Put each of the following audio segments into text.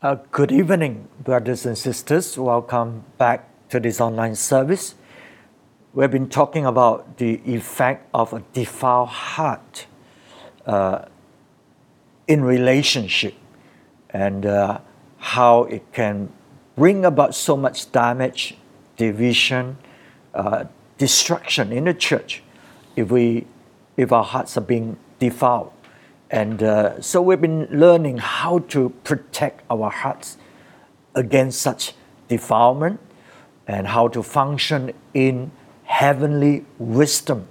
Uh, good evening, brothers and sisters. Welcome back to this online service. We've been talking about the effect of a defiled heart uh, in relationship and uh, how it can bring about so much damage, division, uh, destruction in the church if we if our hearts are being defiled. And uh, so we've been learning how to protect our hearts against such defilement and how to function in heavenly wisdom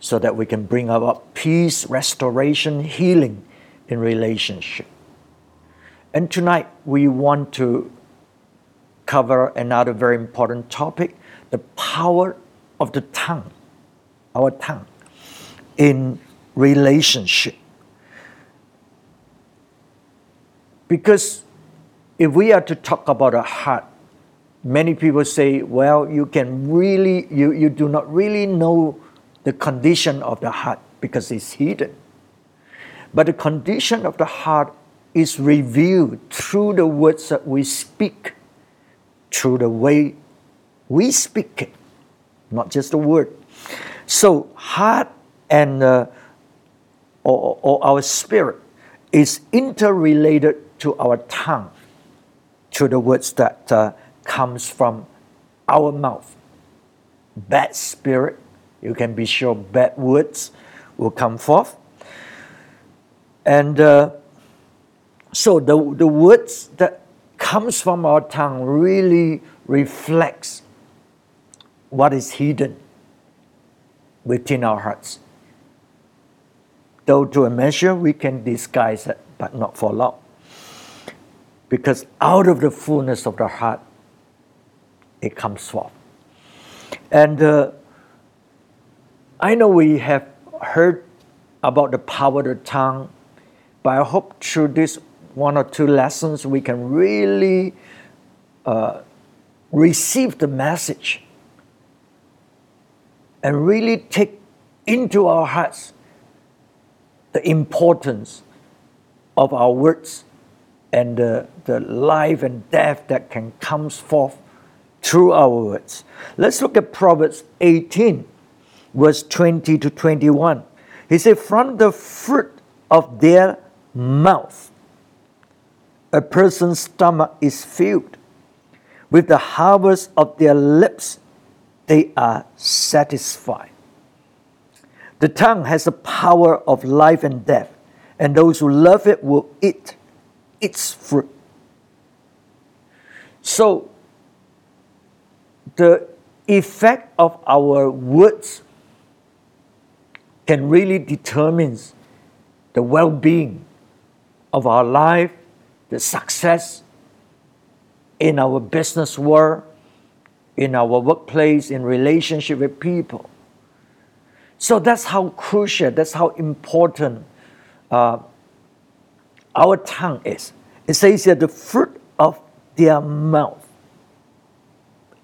so that we can bring about peace, restoration, healing in relationship. And tonight we want to cover another very important topic the power of the tongue, our tongue, in relationship. Because if we are to talk about a heart, many people say, well, you can really, you, you do not really know the condition of the heart because it's hidden. But the condition of the heart is revealed through the words that we speak, through the way we speak it, not just the word. So, heart and uh, or, or our spirit is interrelated to our tongue, to the words that uh, comes from our mouth. Bad spirit, you can be sure bad words will come forth. And uh, so the, the words that comes from our tongue really reflects what is hidden within our hearts. Though to a measure we can disguise it, but not for long because out of the fullness of the heart it comes forth. And uh, I know we have heard about the power of the tongue, but I hope through this one or two lessons we can really uh, receive the message and really take into our hearts the importance of our words and the, the life and death that can comes forth through our words. Let's look at Proverbs 18, verse 20 to 21. He said, From the fruit of their mouth, a person's stomach is filled. With the harvest of their lips, they are satisfied. The tongue has the power of life and death, and those who love it will eat its fruit. So, the effect of our words can really determine the well being of our life, the success in our business world, in our workplace, in relationship with people. So that's how crucial, that's how important uh, our tongue is. It says here, the fruit of their mouth,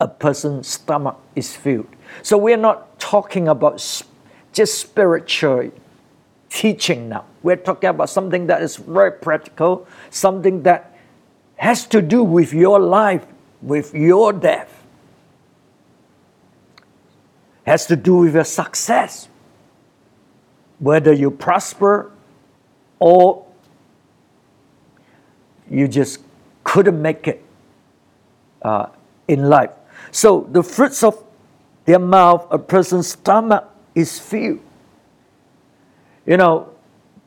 a person's stomach is filled. So we're not talking about just spiritual teaching now. We're talking about something that is very practical, something that has to do with your life, with your death, has to do with your success, whether you prosper or you just couldn't make it uh, in life. So the fruits of their mouth, a person's stomach is filled. You know,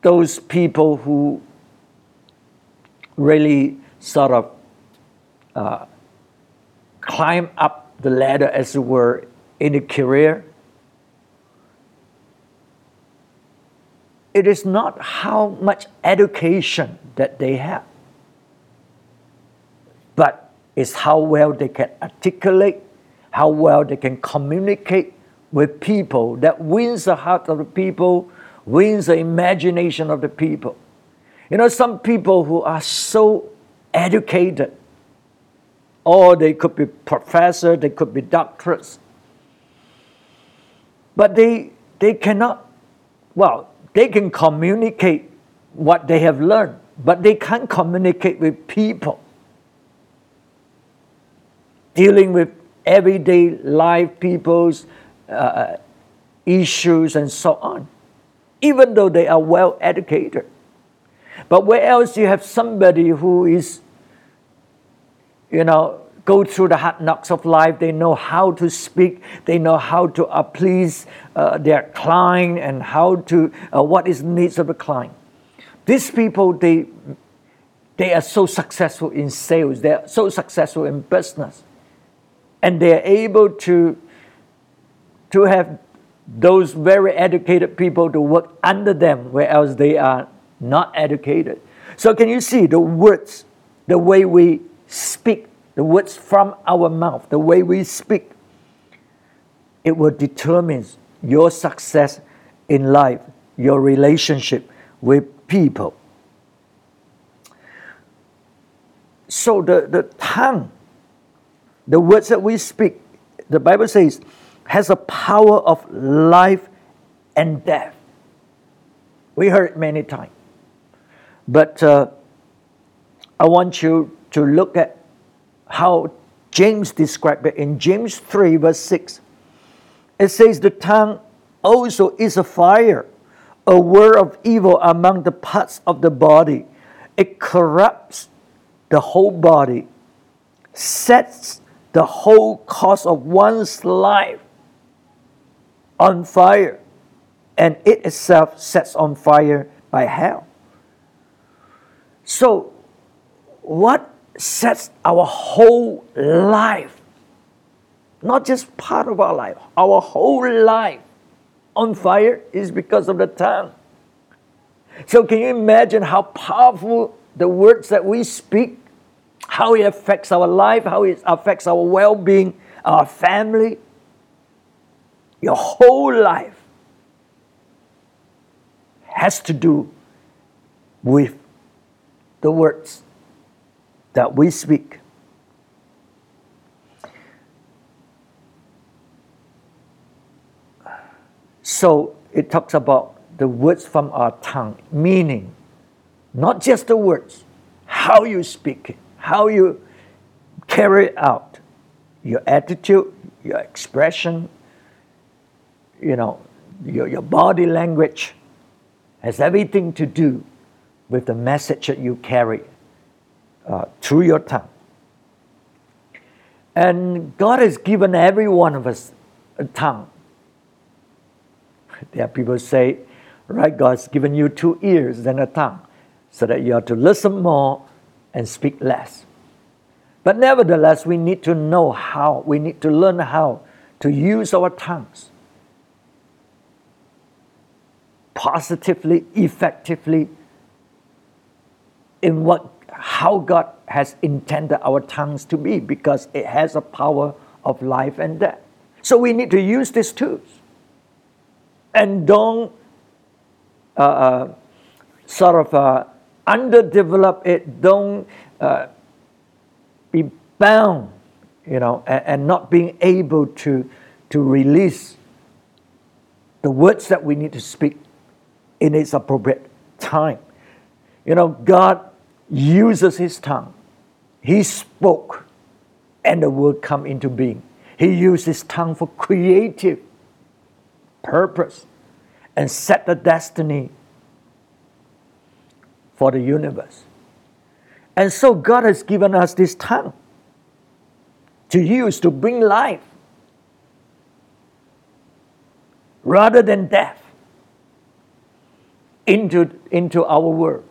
those people who really sort of uh, climb up the ladder, as it were, in a career. It is not how much education that they have but it's how well they can articulate, how well they can communicate with people that wins the heart of the people, wins the imagination of the people. You know, some people who are so educated, or they could be professors, they could be doctors, but they, they cannot, well, they can communicate what they have learned, but they can't communicate with people. Dealing with everyday life, people's uh, issues, and so on, even though they are well educated. But where else you have somebody who is, you know, go through the hard knocks of life. They know how to speak. They know how to uh, please uh, their client and how to uh, what is needs of the client. These people, they they are so successful in sales. They are so successful in business, and they are able to to have those very educated people to work under them, whereas they are not educated. So, can you see the words, the way we speak the words from our mouth, the way we speak, it will determine your success in life, your relationship with people. So the, the tongue, the words that we speak, the Bible says, has a power of life and death. We heard it many times. But uh, I want you to look at how James described it in James 3, verse 6. It says, The tongue also is a fire, a word of evil among the parts of the body. It corrupts the whole body, sets the whole course of one's life on fire, and it itself sets on fire by hell. So, what sets our whole life, not just part of our life, our whole life on fire is because of the tongue. So, can you imagine how powerful the words that we speak, how it affects our life, how it affects our well being, our family, your whole life has to do with the words that we speak. So it talks about the words from our tongue, meaning not just the words, how you speak it, how you carry out, your attitude, your expression, you know, your, your body language has everything to do with the message that you carry uh, through your tongue. And God has given every one of us a tongue. There are people say, right, God's given you two ears and a tongue, so that you have to listen more and speak less. But nevertheless, we need to know how, we need to learn how to use our tongues positively, effectively, in what how God has intended our tongues to be because it has a power of life and death. So we need to use these tools. And don't uh, uh, sort of uh, underdevelop it, don't uh, be bound, you know, and, and not being able to, to release the words that we need to speak in its appropriate time. You know, God uses his tongue. He spoke, and the word come into being. He used his tongue for creative purpose and set the destiny for the universe. And so God has given us this tongue to use to bring life rather than death into, into our world.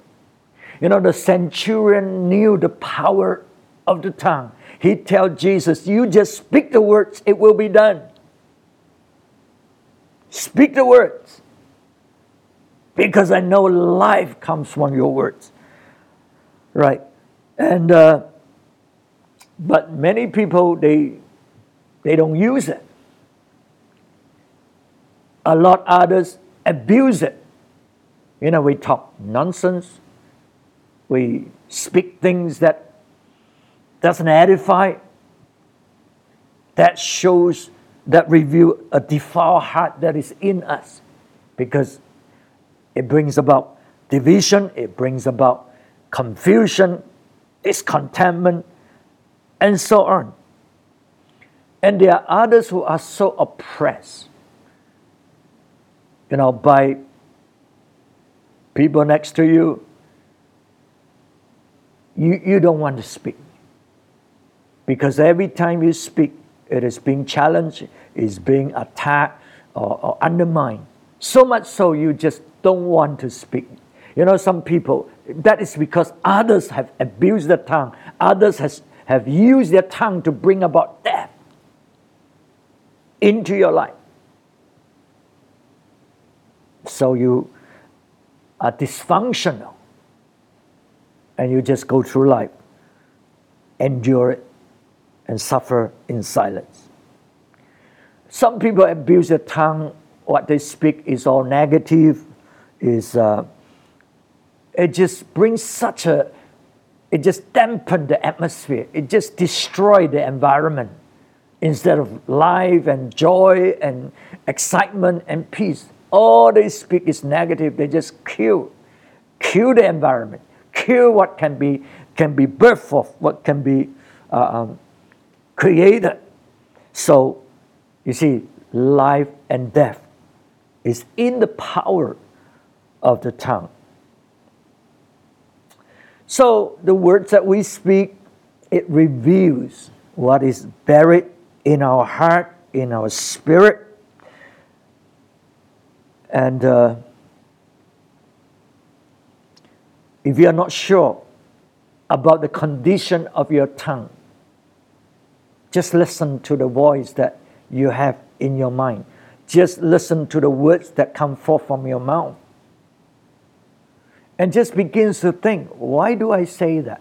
You know, the centurion knew the power of the tongue. He told Jesus, You just speak the words, it will be done. Speak the words. Because I know life comes from your words. Right. And, uh, but many people, they, they don't use it. A lot others abuse it. You know, we talk nonsense we speak things that doesn't edify, that shows, that reveal a defiled heart that is in us because it brings about division, it brings about confusion, discontentment, and so on. And there are others who are so oppressed, you know, by people next to you. You, you don't want to speak. Because every time you speak, it is being challenged, is being attacked or, or undermined. So much so you just don't want to speak. You know, some people, that is because others have abused the tongue, others has, have used their tongue to bring about death into your life. So you are dysfunctional and you just go through life, endure it, and suffer in silence. Some people abuse their tongue, what they speak is all negative, is uh, it just brings such a it just dampened the atmosphere. It just destroyed the environment instead of life and joy and excitement and peace. All they speak is negative. They just kill kill the environment kill what can be can be birthed forth what can be uh, um, created. So you see life and death is in the power of the tongue so the words that we speak, it reveals what is buried in our heart, in our spirit. And uh, if you are not sure about the condition of your tongue, just listen to the voice that you have in your mind. Just listen to the words that come forth from your mouth and just begins to think, why do I say that?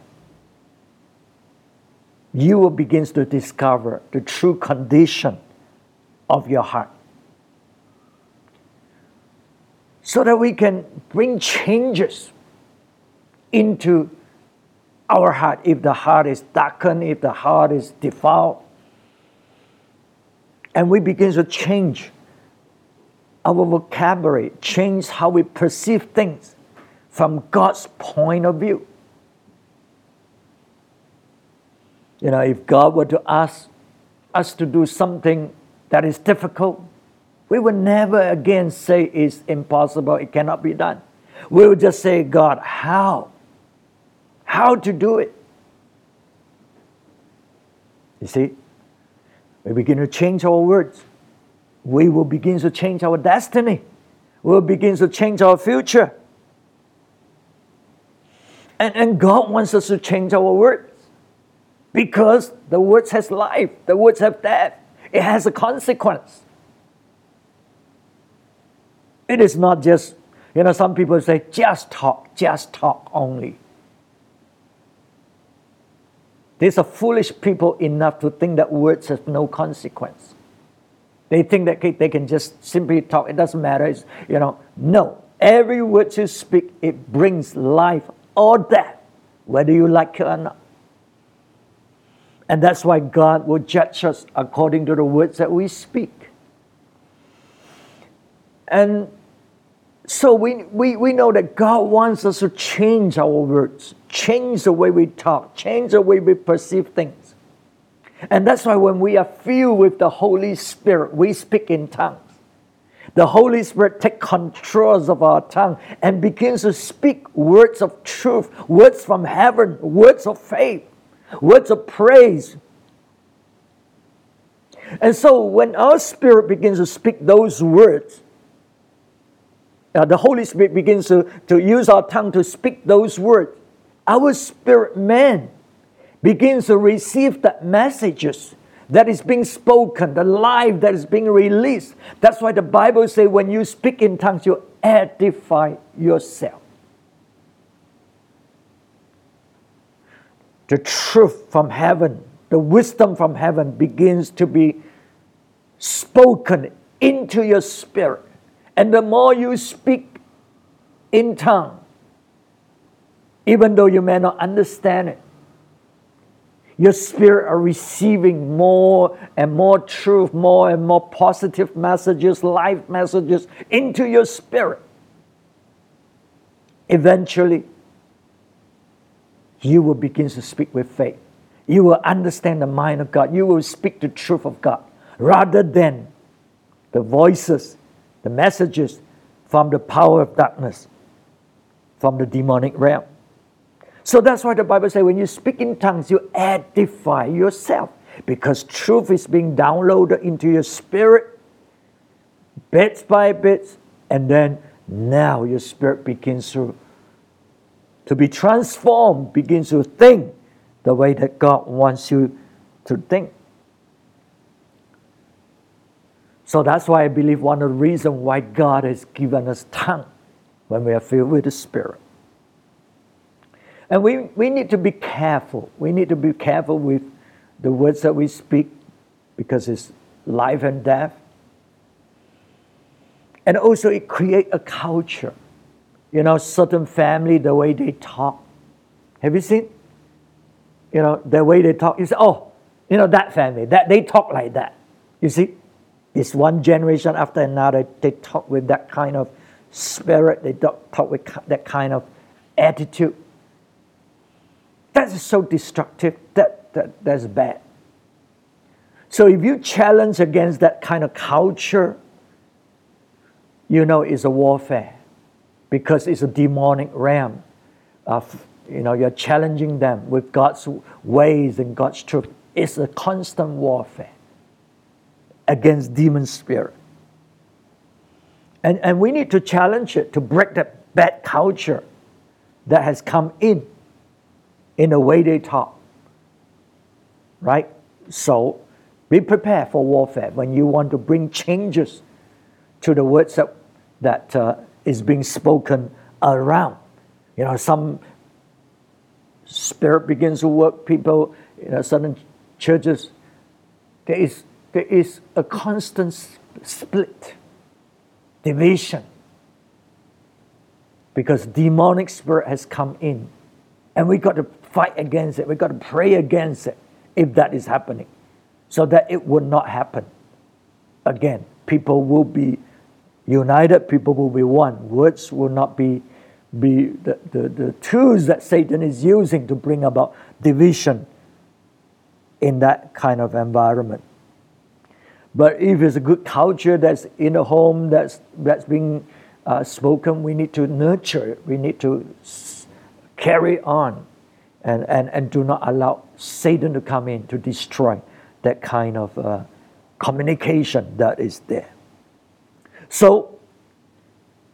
You will begin to discover the true condition of your heart. So that we can bring changes into our heart. If the heart is darkened, if the heart is defiled, and we begin to change our vocabulary, change how we perceive things from God's point of view. You know, if God were to ask us to do something that is difficult, we would never again say it's impossible, it cannot be done. We would just say, God, how? How to do it? You see, we begin to change our words. We will begin to change our destiny. We will begin to change our future. And, and God wants us to change our words because the words has life, the words have death. It has a consequence. It is not just, you know, some people say, just talk, just talk only. These are foolish people enough to think that words have no consequence. They think that they can just simply talk, it doesn't matter. It's, you know, no. Every word you speak, it brings life or death, whether you like it or not. And that's why God will judge us according to the words that we speak. And so we, we, we know that God wants us to change our words, change the way we talk, change the way we perceive things. And that's why when we are filled with the Holy Spirit, we speak in tongues. The Holy Spirit takes control of our tongue and begins to speak words of truth, words from heaven, words of faith, words of praise. And so when our spirit begins to speak those words, uh, the Holy Spirit begins to, to use our tongue to speak those words. Our spirit man begins to receive the messages that is being spoken, the life that is being released. That's why the Bible says when you speak in tongues, you edify yourself. The truth from heaven, the wisdom from heaven begins to be spoken into your spirit. And the more you speak in tongue, even though you may not understand it, your spirit are receiving more and more truth, more and more positive messages, life messages into your spirit. Eventually, you will begin to speak with faith. You will understand the mind of God. You will speak the truth of God rather than the voices, the messages from the power of darkness, from the demonic realm. So that's why the Bible says when you speak in tongues, you edify yourself because truth is being downloaded into your spirit bit by bit, and then now your spirit begins to, to be transformed, begins to think the way that God wants you to think. So that's why I believe one of the reasons why God has given us tongue when we are filled with the Spirit. And we, we need to be careful. We need to be careful with the words that we speak because it's life and death. And also it creates a culture. You know, certain family, the way they talk. Have you seen? You know, the way they talk. You say, oh, you know, that family, that they talk like that. You see? It's one generation after another, they talk with that kind of spirit, they talk, talk with that kind of attitude. That is so destructive. That, that that's bad. So if you challenge against that kind of culture, you know it's a warfare because it's a demonic realm. Of, you know, you're challenging them with God's ways and God's truth. It's a constant warfare against demon spirit. And, and we need to challenge it to break that bad culture that has come in in the way they talk. Right? So be prepared for warfare when you want to bring changes to the words that, that uh, is being spoken around. You know, some spirit begins to work, people, you know, certain churches, there is, there is a constant split, division, because demonic spirit has come in. And we got to fight against it. We've got to pray against it if that is happening so that it will not happen again. People will be united, people will be one. Words will not be, be the, the, the tools that Satan is using to bring about division in that kind of environment. But if it's a good culture that's in a home that's, that's being uh, spoken, we need to nurture it. We need to s- carry on and, and, and do not allow Satan to come in to destroy that kind of uh, communication that is there. So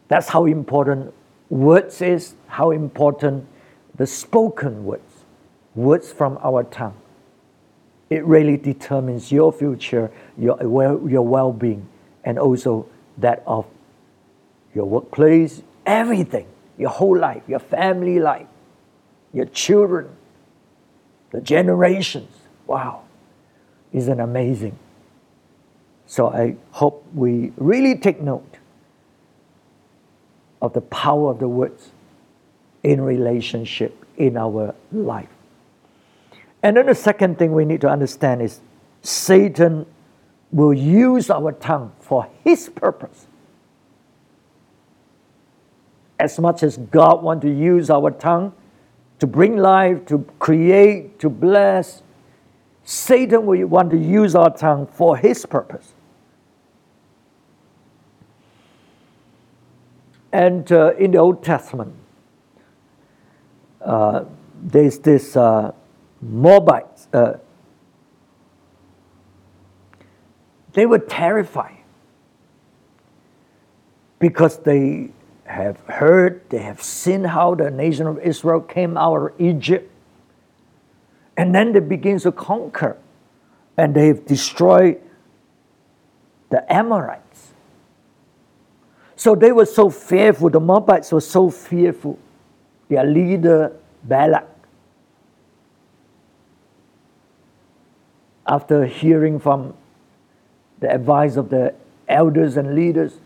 that's how important words is, how important the spoken words, words from our tongue. It really determines your future, your, your well being, and also that of your workplace, everything, your whole life, your family life your children, the generations. Wow, isn't amazing? So I hope we really take note of the power of the words in relationship in our life. And then the second thing we need to understand is Satan will use our tongue for his purpose. As much as God wants to use our tongue to bring life, to create, to bless. Satan will want to use our tongue for his purpose. And uh, in the Old Testament, uh, there's this uh, Moabites. Uh, they were terrified because they have heard, they have seen how the nation of Israel came out of Egypt. And then they begin to conquer. And they've destroyed the Amorites. So they were so fearful, the Moabites were so fearful. Their leader, Balak, after hearing from the advice of the elders and leaders,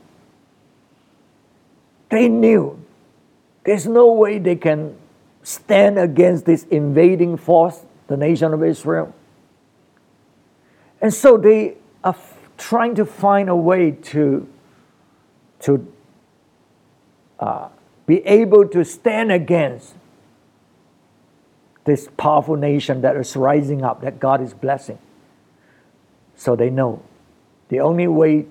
they knew there's no way they can stand against this invading force, the nation of Israel. And so they are trying to find a way to, to uh, be able to stand against this powerful nation that is rising up, that God is blessing. So they know the only way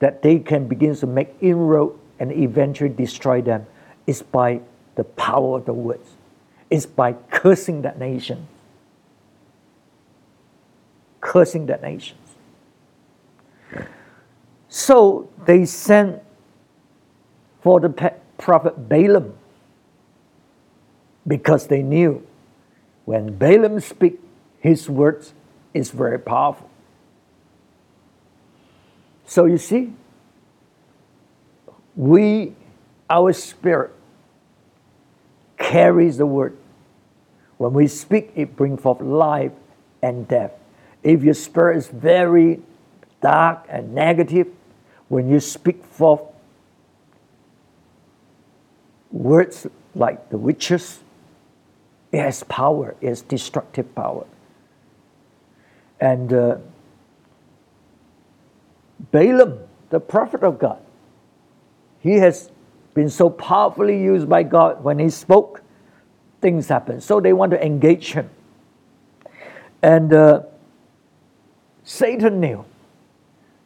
that they can begin to make inroad and eventually destroy them is by the power of the words, is by cursing that nation. Cursing that nation. So they sent for the prophet Balaam because they knew when Balaam speaks, his words is very powerful. So you see, we, our spirit, carries the word. When we speak, it brings forth life and death. If your spirit is very dark and negative, when you speak forth words like the witches, it has power, it has destructive power. And uh, Balaam, the prophet of God, he has been so powerfully used by God when he spoke, things happen. So they want to engage him. And uh, Satan knew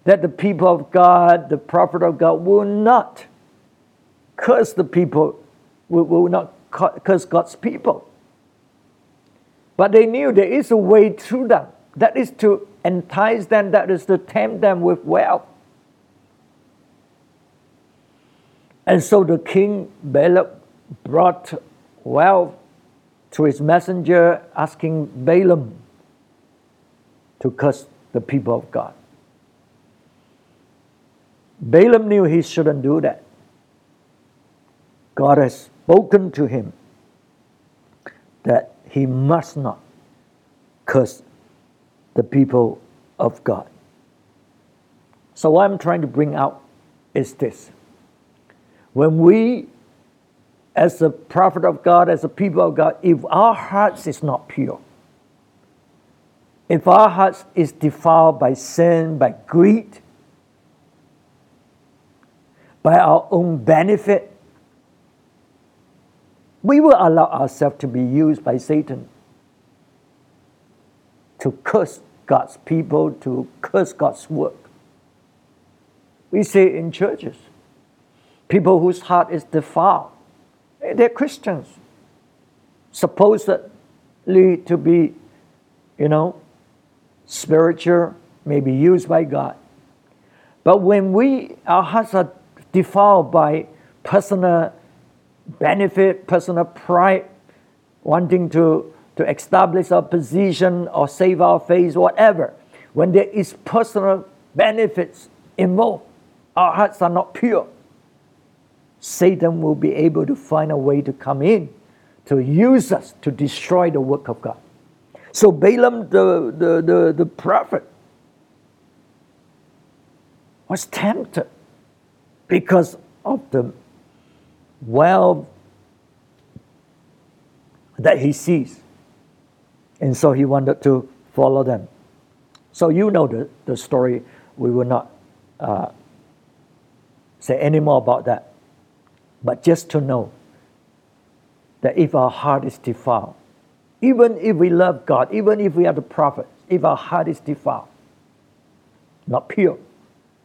that the people of God, the prophet of God, will not curse the people, will, will not curse God's people. But they knew there is a way through them. That is to entice them, that is to tempt them with wealth. And so the king Balak brought wealth to his messenger, asking Balaam to curse the people of God. Balaam knew he shouldn't do that. God has spoken to him that he must not curse the people of God. So, what I'm trying to bring out is this. When we, as a prophet of God, as a people of God, if our hearts is not pure, if our hearts is defiled by sin, by greed, by our own benefit, we will allow ourselves to be used by Satan to curse God's people, to curse God's work. We see in churches, people whose heart is defiled, they're Christians, supposedly to be, you know, spiritual, maybe used by God. But when we, our hearts are defiled by personal benefit, personal pride, wanting to, to establish our position or save our face, whatever. When there is personal benefits involved, our hearts are not pure. Satan will be able to find a way to come in, to use us to destroy the work of God. So Balaam, the, the, the, the prophet, was tempted because of the wealth that he sees. And so he wanted to follow them. So you know the, the story. We will not uh, say any more about that. But just to know that if our heart is defiled, even if we love God, even if we are the prophets, if our heart is defiled, not pure,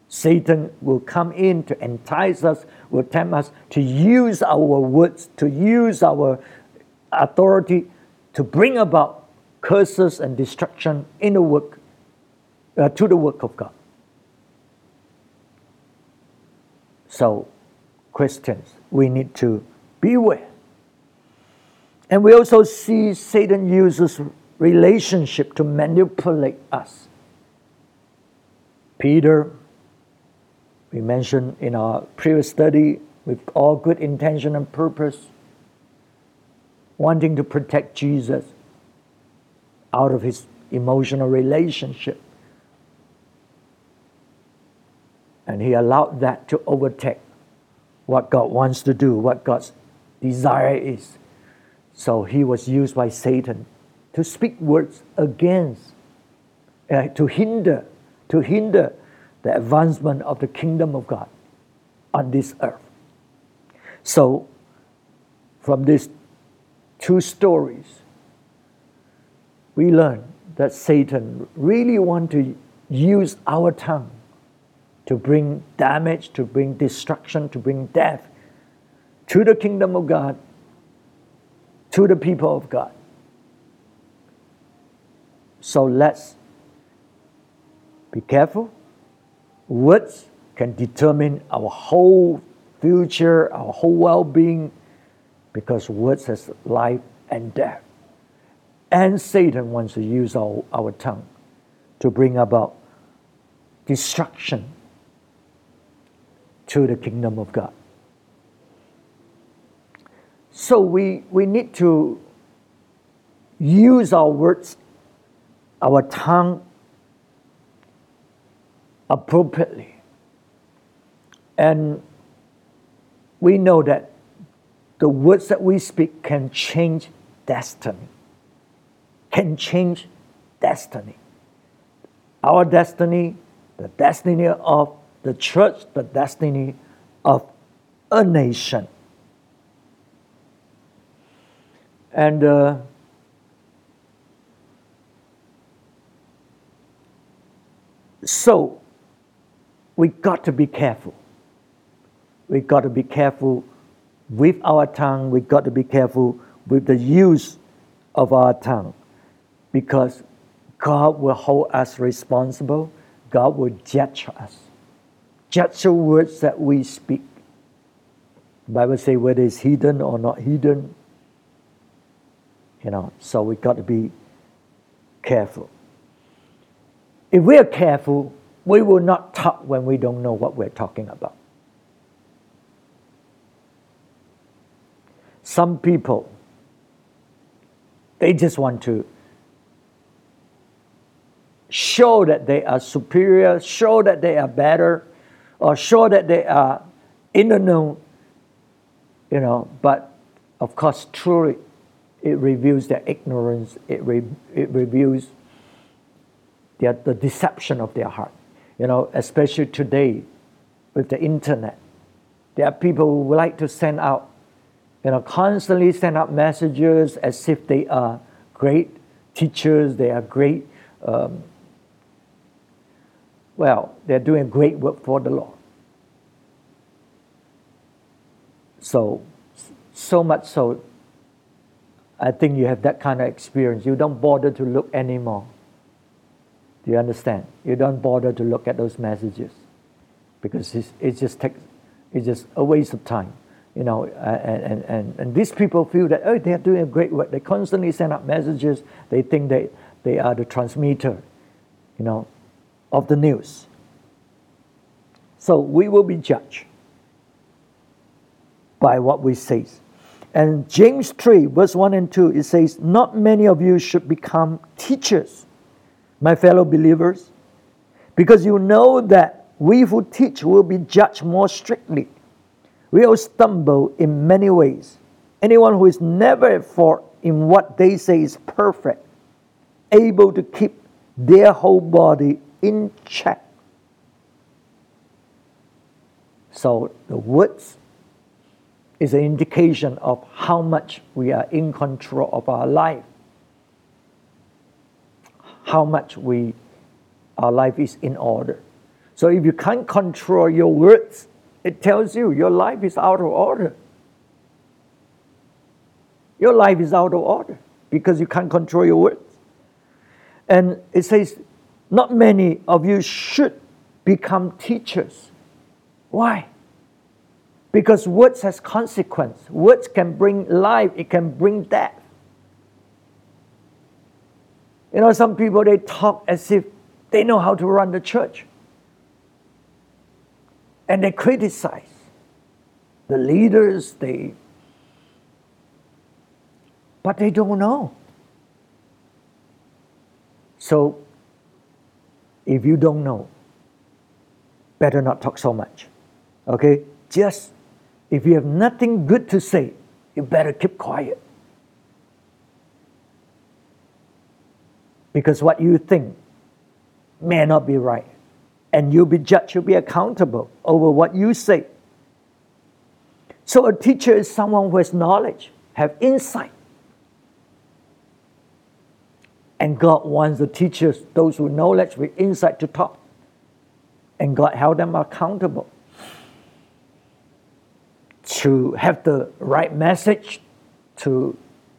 Satan will come in to entice us, will tempt us to use our words, to use our authority to bring about curses and destruction in the work, uh, to the work of God. So, Christians, we need to beware. And we also see Satan uses relationship to manipulate us. Peter we mentioned in our previous study, with all good intention and purpose, wanting to protect Jesus out of his emotional relationship. And he allowed that to overtake what God wants to do, what God's desire is. So he was used by Satan to speak words against, uh, to hinder, to hinder the advancement of the kingdom of God on this earth. So, from these two stories, we learn that Satan really want to use our tongue to bring damage, to bring destruction, to bring death to the kingdom of God, to the people of God. So let's be careful. Words can determine our whole future, our whole well being, because words has life and death. And Satan wants to use our, our tongue to bring about destruction to the kingdom of God. So we, we need to use our words, our tongue appropriately. And we know that the words that we speak can change destiny, can change destiny. Our destiny, the destiny of the church, the destiny of a nation. And uh, so we got to be careful. We got to be careful with our tongue. We got to be careful with the use of our tongue because God will hold us responsible. God will judge us. Judge the words that we speak. Bible says whether it's hidden or not hidden. You know, so we got to be careful. If we are careful, we will not talk when we don't know what we're talking about. Some people, they just want to show that they are superior, show that they are better, or show that they are in the know, you know, but of course, truly, it reveals their ignorance, it, re- it reveals their, the deception of their heart. You know, especially today with the internet, there are people who like to send out, you know, constantly send out messages as if they are great teachers, they are great um, well, they're doing great work for the Lord. So, so much so, I think you have that kind of experience. You don't bother to look anymore. Do you understand? You don't bother to look at those messages because it's, it just takes, it's just a waste of time. You know, and, and, and, and these people feel that, oh, they're doing a great work. They constantly send out messages. They think they, they are the transmitter. You know, of the news. So we will be judged by what we say. And James 3, verse 1 and 2, it says, Not many of you should become teachers, my fellow believers, because you know that we who teach will be judged more strictly. We all stumble in many ways. Anyone who is never at fault in what they say is perfect, able to keep their whole body in check. So the words is an indication of how much we are in control of our life, how much we our life is in order. So if you can't control your words, it tells you your life is out of order. Your life is out of order because you can't control your words. And it says not many of you should become teachers. Why? Because words has consequence. Words can bring life, it can bring death. You know, some people they talk as if they know how to run the church. And they criticize the leaders, they but they don't know. So if you don't know, better not talk so much. Okay? Just if you have nothing good to say, you better keep quiet. Because what you think may not be right. And you'll be judged, you'll be accountable over what you say. So a teacher is someone who has knowledge, have insight, And God wants the teachers, those with knowledge, with insight to talk. And God held them accountable to have the right message, to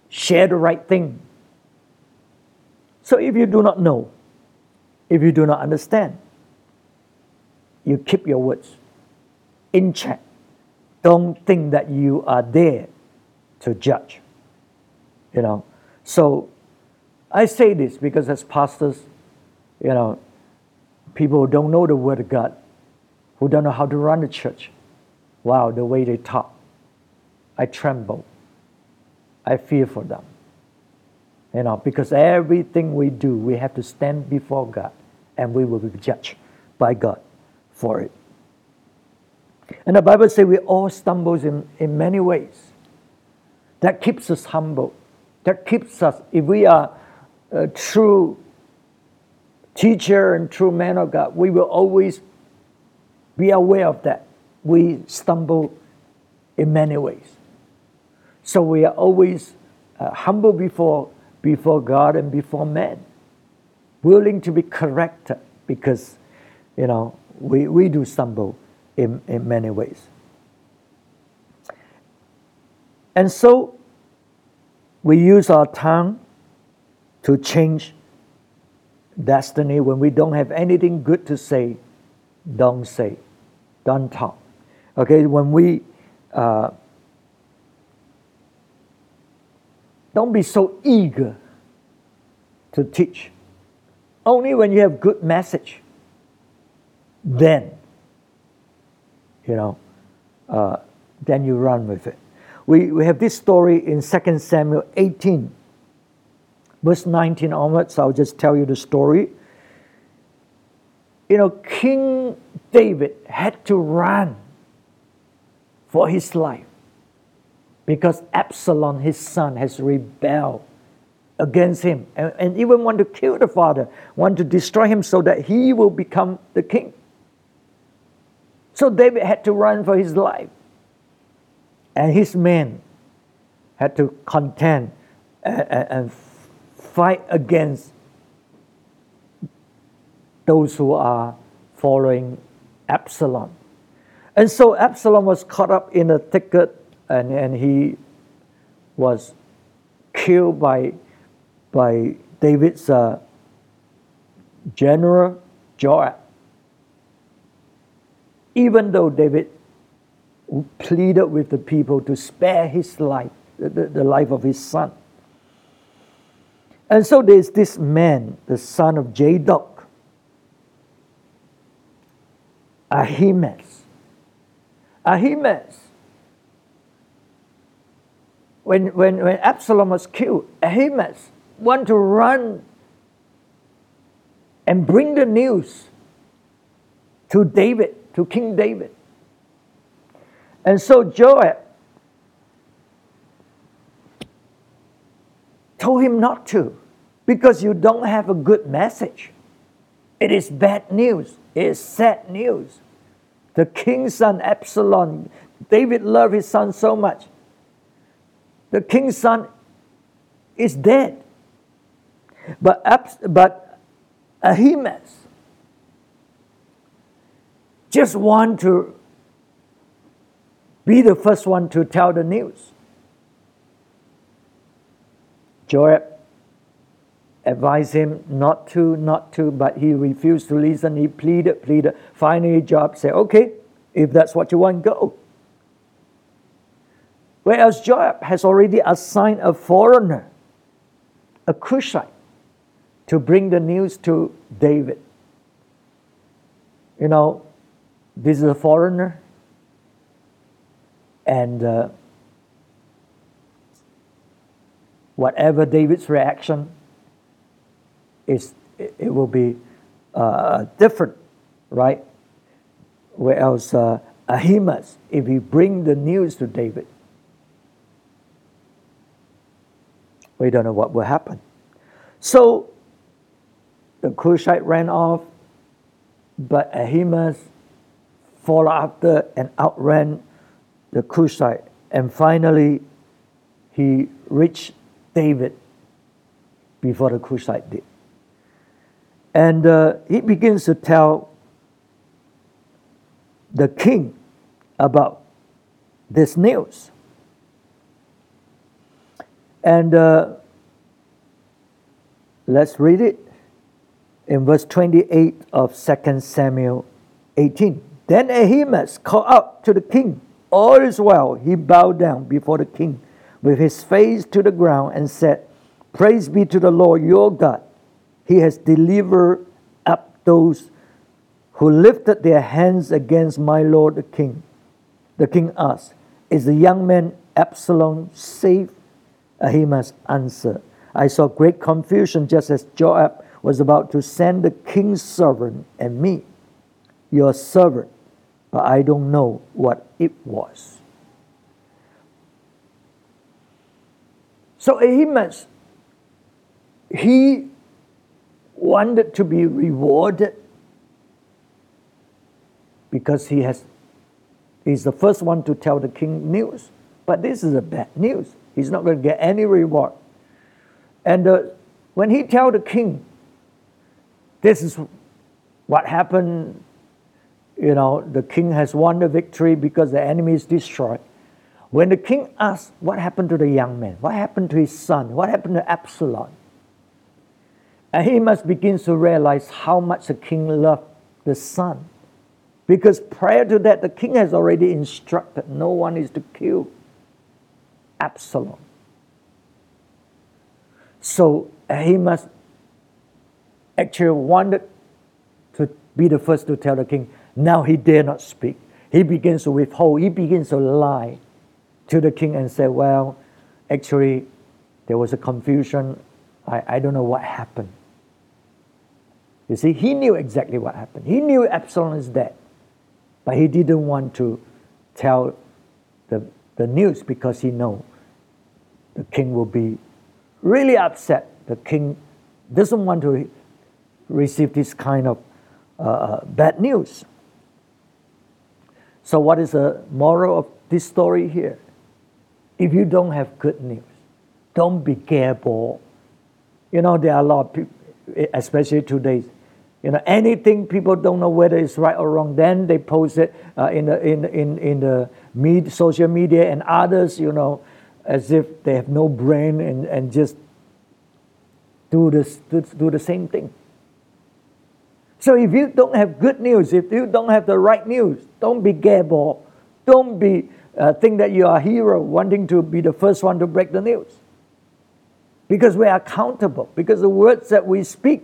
share the right thing. So if you do not know, if you do not understand, you keep your words in check. Don't think that you are there to judge. You know. So I say this because as pastors, you know, people who don't know the word of God, who don't know how to run the church, wow, the way they talk, I tremble. I fear for them. You know, because everything we do, we have to stand before God and we will be judged by God for it. And the Bible says we all stumble in, in many ways. That keeps us humble. That keeps us, if we are a true teacher and true man of God, we will always be aware of that. We stumble in many ways. So we are always uh, humble before, before God and before men, willing to be corrected because, you know, we, we do stumble in, in many ways. And so we use our tongue to change destiny when we don't have anything good to say don't say don't talk. Okay when we uh, don't be so eager to teach. Only when you have good message then you know uh, then you run with it. We, we have this story in 2 samuel 18 verse 19 onwards, I'll just tell you the story. You know, King David had to run for his life because Absalom, his son, has rebelled against him and, and even want to kill the father, want to destroy him so that he will become the king. So David had to run for his life. And his men had to contend and, and, and fight against those who are following Absalom. And so Absalom was caught up in a thicket and, and he was killed by, by David's uh, general Joab. Even though David pleaded with the people to spare his life, the, the life of his son. And so there's this man, the son of Zadok, Ahimaaz. Ahimaaz. When, when, when Absalom was killed, Ahimaaz wanted to run and bring the news to David, to King David. And so Joab told him not to because you don't have a good message. It is bad news, it is sad news. The king's son, Absalom, David loved his son so much. The king's son is dead. But, but Ahimaaz just want to be the first one to tell the news. Joab advised him not to, not to, but he refused to listen. He pleaded, pleaded. Finally, Joab said, Okay, if that's what you want, go. Whereas Joab has already assigned a foreigner, a Cushite, to bring the news to David. You know, this is a foreigner, and uh, whatever David's reaction is, it will be uh, different, right? Whereas uh, Ahimaaz, if he bring the news to David, we don't know what will happen. So the Cushite ran off, but Ahimaaz followed after and outran the Cushite. And finally, he reached David before the Cushite did. And uh, he begins to tell the king about this news. And uh, let's read it in verse 28 of 2 Samuel 18. Then Ahimaaz called out to the king, All is well. He bowed down before the king with his face to the ground and said, Praise be to the Lord your God. He has delivered up those who lifted their hands against my lord the king. The king asked, Is the young man Absalom safe? Ahimaaz answered, I saw great confusion just as Joab was about to send the king's servant and me, your servant, but I don't know what it was. So Ahimaaz, he wanted to be rewarded because he has he's the first one to tell the king news. But this is a bad news. He's not going to get any reward. And uh, when he tell the king, this is what happened. You know, the king has won the victory because the enemy is destroyed. When the king asked, What happened to the young man? What happened to his son? What happened to Absalom? And he must begin to realize how much the king loved the son. Because prior to that, the king has already instructed no one is to kill Absalom. So he must actually wanted to be the first to tell the king. Now he dare not speak. He begins to withhold, he begins to lie to the king and say, Well, actually, there was a confusion. I, I don't know what happened. You see, he knew exactly what happened. He knew Absalom is dead, but he didn't want to tell the, the news because he know the king will be really upset. The king doesn't want to receive this kind of uh, uh, bad news. So, what is the moral of this story here? If you don't have good news, don't be careful. You know, there are a lot of people, especially today, you know, anything people don't know whether it's right or wrong, then they post it uh, in the in in in the media, social media, and others, you know, as if they have no brain and and just do this do, do the same thing. So if you don't have good news, if you don't have the right news, don't be gabble. Don't be uh, think that you are a hero wanting to be the first one to break the news. Because we are accountable, because the words that we speak,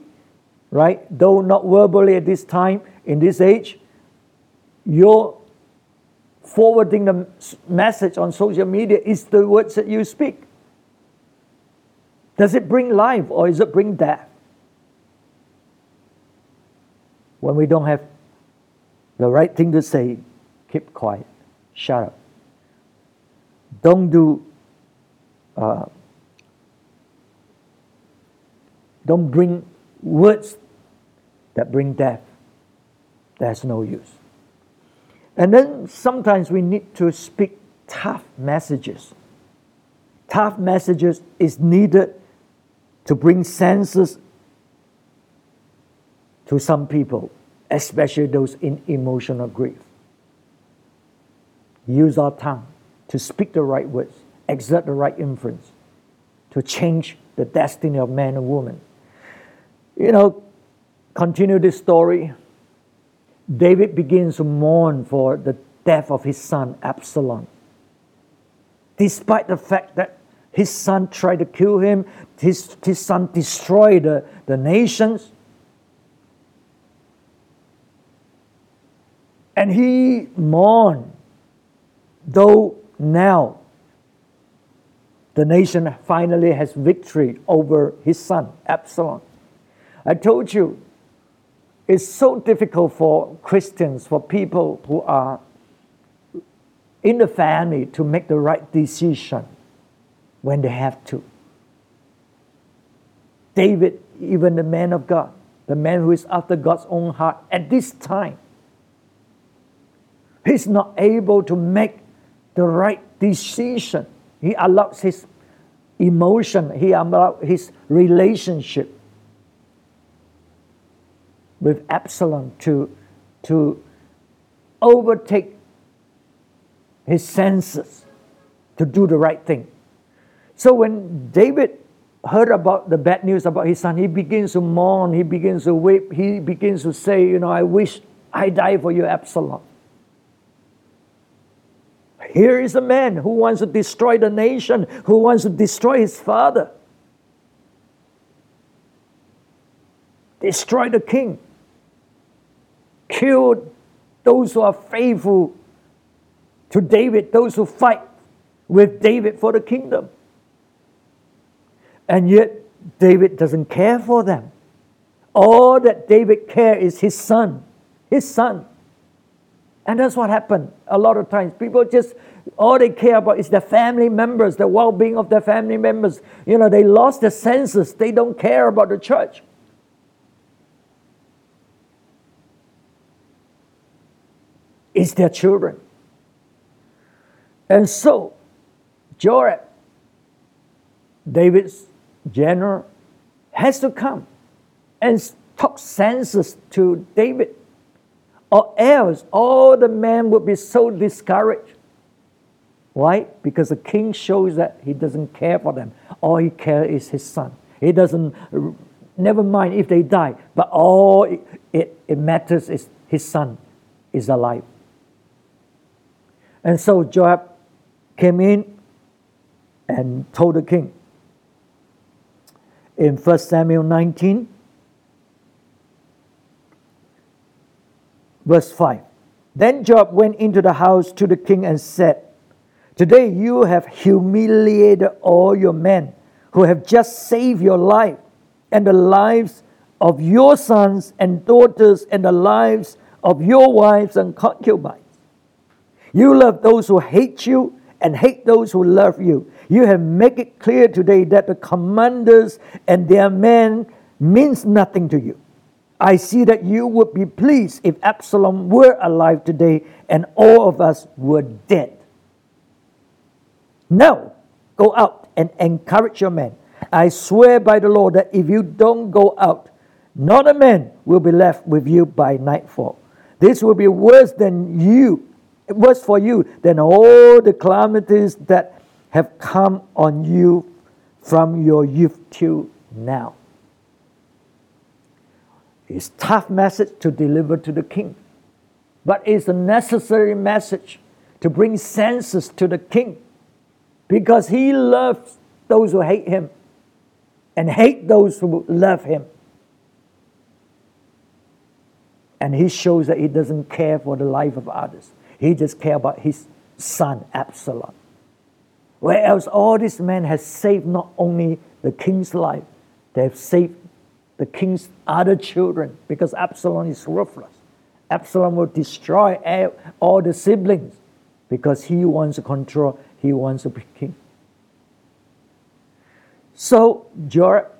right, though not verbally at this time, in this age, you're forwarding the message on social media is the words that you speak. Does it bring life or is it bring death? When we don't have the right thing to say, keep quiet, shut up. Don't do, uh, don't bring words that bring death. there's no use. And then sometimes we need to speak tough messages. Tough messages is needed to bring senses to some people, especially those in emotional grief. Use our tongue to speak the right words, exert the right influence, to change the destiny of man and woman. You know, continue this story. David begins to mourn for the death of his son Absalom. Despite the fact that his son tried to kill him, his, his son destroyed the, the nations. And he mourned, though now the nation finally has victory over his son, Absalom. I told you, it's so difficult for Christians, for people who are in the family to make the right decision when they have to. David, even the man of God, the man who is after God's own heart, at this time, he's not able to make the right decision. He allows his emotion, he allows his relationship with Absalom to, to overtake his senses to do the right thing. So when David heard about the bad news about his son, he begins to mourn, he begins to weep, he begins to say, You know, I wish I die for you, Absalom. Here is a man who wants to destroy the nation, who wants to destroy his father, destroy the king, kill those who are faithful to David, those who fight with David for the kingdom. And yet, David doesn't care for them. All that David cares is his son, his son. And that's what happened a lot of times. People just, all they care about is their family members, the well being of their family members. You know, they lost their senses. They don't care about the church. It's their children. And so, Joab, David's general, has to come and talk senses to David or else all the men would be so discouraged. Why? Because the king shows that he doesn't care for them. All he cares is his son. He doesn't, never mind if they die, but all it, it, it matters is his son is alive. And so Joab came in and told the king in 1 Samuel 19, Verse 5 Then Joab went into the house to the king and said, Today you have humiliated all your men who have just saved your life and the lives of your sons and daughters and the lives of your wives and concubines. You love those who hate you and hate those who love you. You have made it clear today that the commanders and their men means nothing to you. I see that you would be pleased if Absalom were alive today and all of us were dead. Now, go out and encourage your men. I swear by the Lord that if you don't go out, not a man will be left with you by nightfall. This will be worse than you, worse for you than all the calamities that have come on you from your youth till now. It's tough message to deliver to the king, but it's a necessary message to bring senses to the king because he loves those who hate him and hate those who love him. And he shows that he doesn't care for the life of others. He just cares about his son Absalom. Whereas all these men have saved not only the king's life, they have saved the king's other children because Absalom is ruthless. Absalom will destroy all the siblings because he wants to control, he wants to be king. So Joab,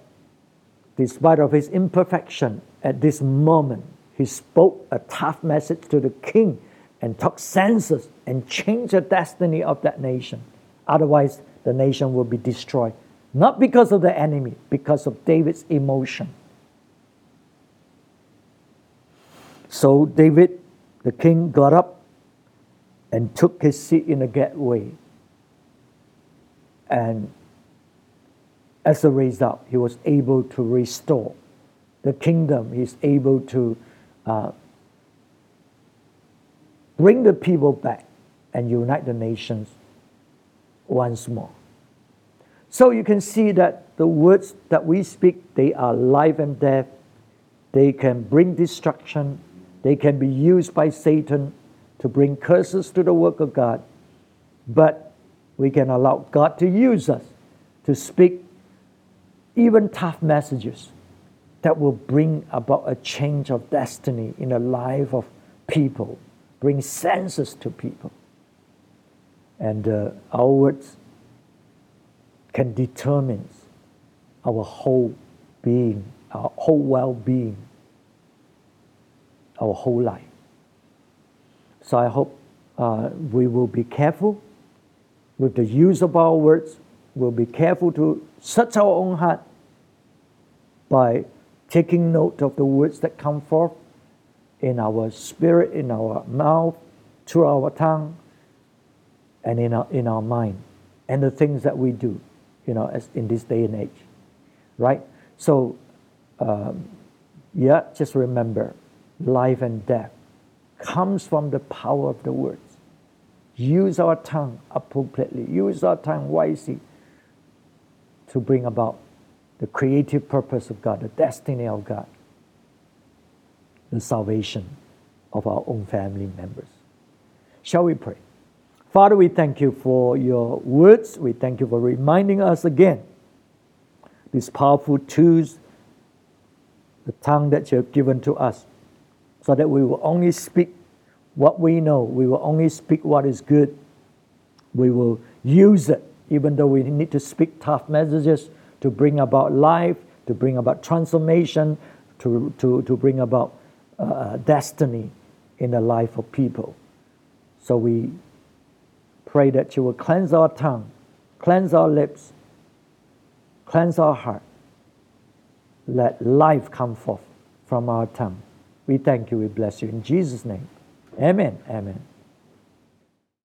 despite of his imperfection at this moment, he spoke a tough message to the king and took census and changed the destiny of that nation. Otherwise, the nation will be destroyed. Not because of the enemy, because of David's emotion. So David, the king, got up and took his seat in the gateway. And as a result, he was able to restore the kingdom. He's able to uh, bring the people back and unite the nations once more. So you can see that the words that we speak, they are life and death. They can bring destruction they can be used by Satan to bring curses to the work of God, but we can allow God to use us to speak even tough messages that will bring about a change of destiny in the life of people, bring senses to people. And uh, our words can determine our whole being, our whole well being our whole life. So I hope uh, we will be careful with the use of our words we'll be careful to search our own heart by taking note of the words that come forth in our spirit, in our mouth, through our tongue, and in our, in our mind, and the things that we do, you know, as in this day and age, right? So, um, yeah, just remember, life and death comes from the power of the words. Use our tongue appropriately. Use our tongue wisely to bring about the creative purpose of God, the destiny of God, the salvation of our own family members. Shall we pray? Father, we thank you for your words. We thank you for reminding us again these powerful tools, the tongue that you have given to us, so that we will only speak what we know. We will only speak what is good. We will use it, even though we need to speak tough messages to bring about life, to bring about transformation, to, to, to bring about uh, destiny in the life of people. So we pray that you will cleanse our tongue, cleanse our lips, cleanse our heart. Let life come forth from our tongue. We thank you, we bless you. In Jesus' name, amen. Amen.